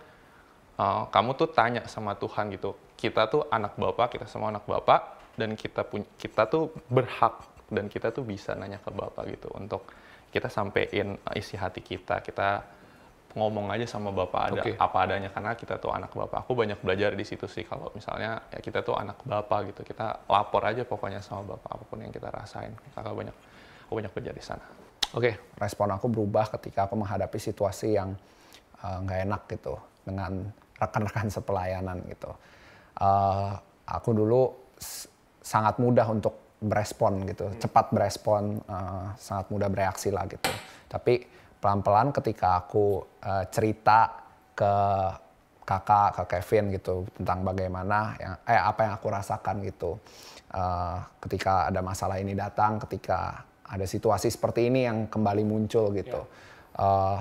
uh, kamu tuh tanya sama Tuhan gitu. Kita tuh anak bapak kita semua anak bapak dan kita punya kita tuh berhak dan kita tuh bisa nanya ke bapak gitu untuk kita sampein uh, isi hati kita. Kita ngomong aja sama bapak ada Oke. apa adanya karena kita tuh anak bapak aku banyak belajar di situ sih kalau misalnya ya kita tuh anak bapak gitu. Kita lapor aja pokoknya sama bapak apa pun yang kita rasain. Kakak banyak aku banyak belajar di sana. Oke, respon aku berubah ketika aku menghadapi situasi yang uh, nggak enak gitu dengan rekan-rekan sepelayanan gitu. Uh, aku dulu sangat mudah untuk berespon gitu, cepat berespon, uh, sangat mudah bereaksi lah gitu. Tapi pelan-pelan ketika aku uh, cerita ke kakak, ke Kevin gitu tentang bagaimana yang eh apa yang aku rasakan gitu. Uh, ketika ada masalah ini datang, ketika ada situasi seperti ini yang kembali muncul gitu. Uh,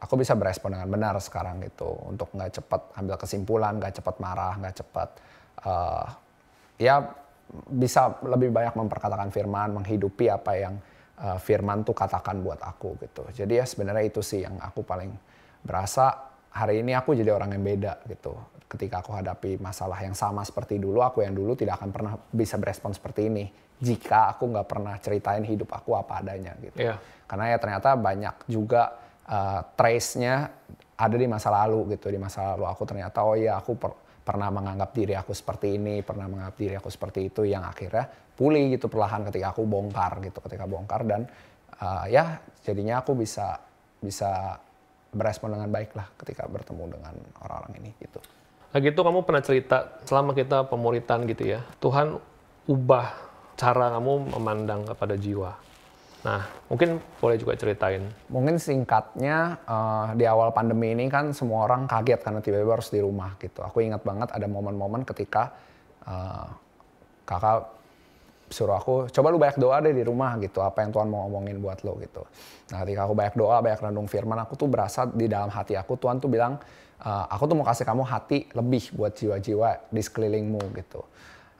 aku bisa berespon dengan benar sekarang gitu untuk nggak cepat ambil kesimpulan, nggak cepat marah, nggak cepat uh, ya bisa lebih banyak memperkatakan firman, menghidupi apa yang uh, firman tuh katakan buat aku gitu. Jadi ya sebenarnya itu sih yang aku paling berasa hari ini aku jadi orang yang beda gitu. Ketika aku hadapi masalah yang sama seperti dulu, aku yang dulu tidak akan pernah bisa berespon seperti ini jika aku nggak pernah ceritain hidup aku apa adanya gitu. Iya. Karena ya ternyata banyak juga uh, trace-nya ada di masa lalu gitu. Di masa lalu aku ternyata oh iya aku per- pernah menganggap diri aku seperti ini, pernah menganggap diri aku seperti itu yang akhirnya pulih gitu perlahan ketika aku bongkar gitu, ketika bongkar dan uh, ya jadinya aku bisa bisa berespon dengan baik lah ketika bertemu dengan orang-orang ini gitu. Lagi itu kamu pernah cerita selama kita pemuritan gitu ya, Tuhan ubah cara kamu memandang kepada jiwa. Nah, mungkin boleh juga ceritain. Mungkin singkatnya eh, di awal pandemi ini kan semua orang kaget karena tiba-tiba harus di rumah gitu. Aku ingat banget ada momen-momen ketika eh, kakak suruh aku coba lu banyak doa deh di rumah gitu apa yang Tuhan mau ngomongin buat lo gitu nah ketika aku banyak doa banyak renung firman aku tuh berasa di dalam hati aku Tuhan tuh bilang uh, aku tuh mau kasih kamu hati lebih buat jiwa-jiwa di sekelilingmu gitu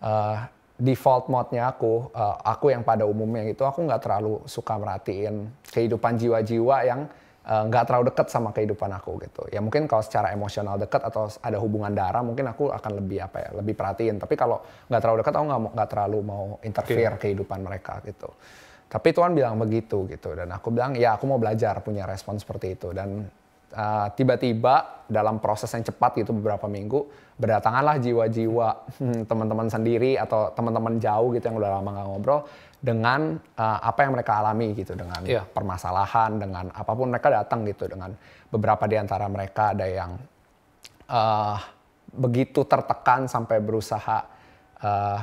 uh, default mode-nya aku uh, aku yang pada umumnya gitu aku nggak terlalu suka merhatiin kehidupan jiwa-jiwa yang Eh, nggak uh, terlalu dekat sama kehidupan aku gitu. Ya mungkin kalau secara emosional dekat atau ada hubungan darah mungkin aku akan lebih apa ya lebih perhatiin. Tapi kalau nggak terlalu dekat aku nggak terlalu mau interfere okay. kehidupan mereka gitu. Tapi Tuhan bilang begitu gitu dan aku bilang ya aku mau belajar punya respon seperti itu dan uh, tiba-tiba dalam proses yang cepat gitu beberapa minggu berdatanganlah jiwa-jiwa hmm, teman-teman sendiri atau teman-teman jauh gitu yang udah lama nggak ngobrol dengan uh, apa yang mereka alami gitu dengan yeah. permasalahan dengan apa pun mereka datang gitu dengan beberapa di antara mereka ada yang uh, begitu tertekan sampai berusaha uh,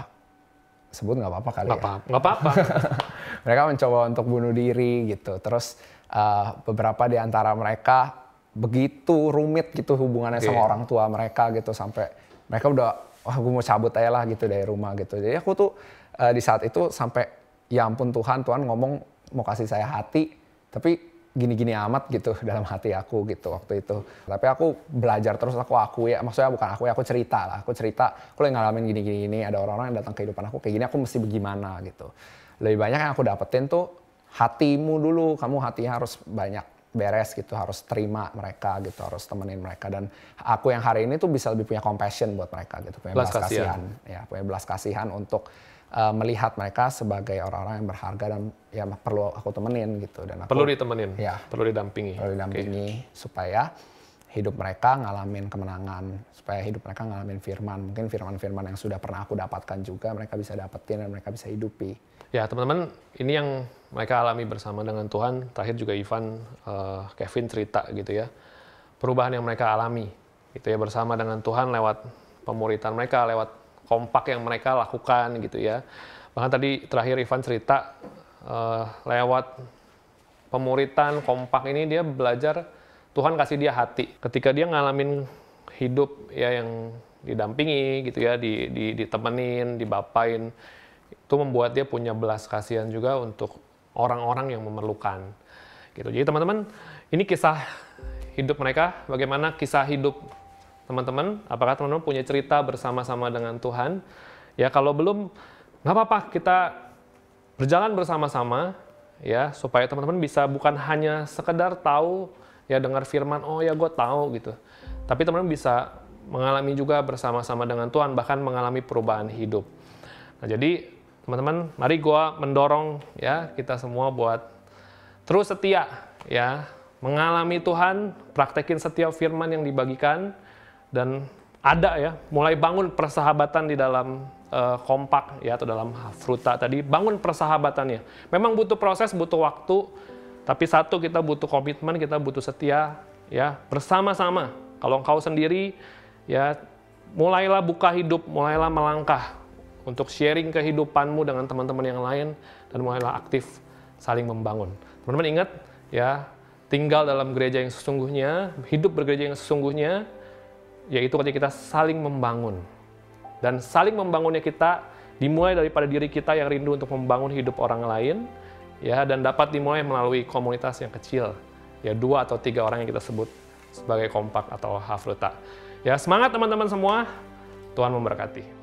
sebut nggak apa-apa kali gak ya. nggak apa-apa. (laughs) Mereka mencoba untuk bunuh diri gitu. Terus uh, beberapa di antara mereka begitu rumit gitu hubungannya okay. sama orang tua mereka gitu sampai mereka udah wah gue mau cabut aja lah gitu dari rumah gitu jadi aku tuh uh, di saat itu sampai ya ampun Tuhan, Tuhan ngomong mau kasih saya hati, tapi gini-gini amat gitu (laughs) dalam hati aku gitu waktu itu. Tapi aku belajar terus, aku akui, maksudnya bukan aku ya, aku cerita lah. Aku cerita, aku lagi ngalamin gini-gini ini, ada orang-orang yang datang ke kehidupan aku, kayak gini aku mesti bagaimana gitu. Lebih banyak yang aku dapetin tuh hatimu dulu, kamu hatinya harus banyak beres gitu, harus terima mereka gitu, harus temenin mereka. Dan aku yang hari ini tuh bisa lebih punya compassion buat mereka gitu, punya belas, belas kasihan. Ya, punya belas kasihan untuk uh, melihat mereka sebagai orang-orang yang berharga dan ya perlu aku temenin gitu. Dan aku, perlu ditemenin? Ya. Perlu didampingi. Perlu didampingi okay. supaya hidup mereka ngalamin kemenangan supaya hidup mereka ngalamin firman. Mungkin firman-firman yang sudah pernah aku dapatkan juga mereka bisa dapetin dan mereka bisa hidupi ya teman-teman ini yang mereka alami bersama dengan Tuhan terakhir juga Ivan uh, Kevin cerita gitu ya perubahan yang mereka alami gitu ya bersama dengan Tuhan lewat pemuritan mereka lewat kompak yang mereka lakukan gitu ya. Bahkan tadi terakhir Ivan cerita uh, lewat pemuritan kompak ini dia belajar Tuhan kasih dia hati. Ketika dia ngalamin hidup ya yang didampingi gitu ya, di, di, ditemenin, dibapain, itu membuat dia punya belas kasihan juga untuk orang-orang yang memerlukan. Gitu. Jadi teman-teman, ini kisah hidup mereka, bagaimana kisah hidup teman-teman? Apakah teman-teman punya cerita bersama-sama dengan Tuhan? Ya, kalau belum, nggak apa-apa, kita berjalan bersama-sama, ya, supaya teman-teman bisa bukan hanya sekedar tahu, ya dengar firman, oh ya gue tahu gitu. Tapi teman-teman bisa mengalami juga bersama-sama dengan Tuhan, bahkan mengalami perubahan hidup. Nah, jadi teman-teman, mari gue mendorong ya kita semua buat terus setia, ya, mengalami Tuhan, praktekin setiap firman yang dibagikan, dan ada ya mulai bangun persahabatan di dalam uh, kompak ya atau dalam fruta tadi bangun persahabatannya. Memang butuh proses butuh waktu tapi satu kita butuh komitmen kita butuh setia ya bersama-sama. Kalau engkau sendiri ya mulailah buka hidup mulailah melangkah untuk sharing kehidupanmu dengan teman-teman yang lain dan mulailah aktif saling membangun teman-teman ingat ya tinggal dalam gereja yang sesungguhnya hidup bergereja yang sesungguhnya yaitu ketika kita saling membangun. Dan saling membangunnya kita dimulai daripada diri kita yang rindu untuk membangun hidup orang lain, ya dan dapat dimulai melalui komunitas yang kecil, ya dua atau tiga orang yang kita sebut sebagai kompak atau hafruta. Ya semangat teman-teman semua, Tuhan memberkati.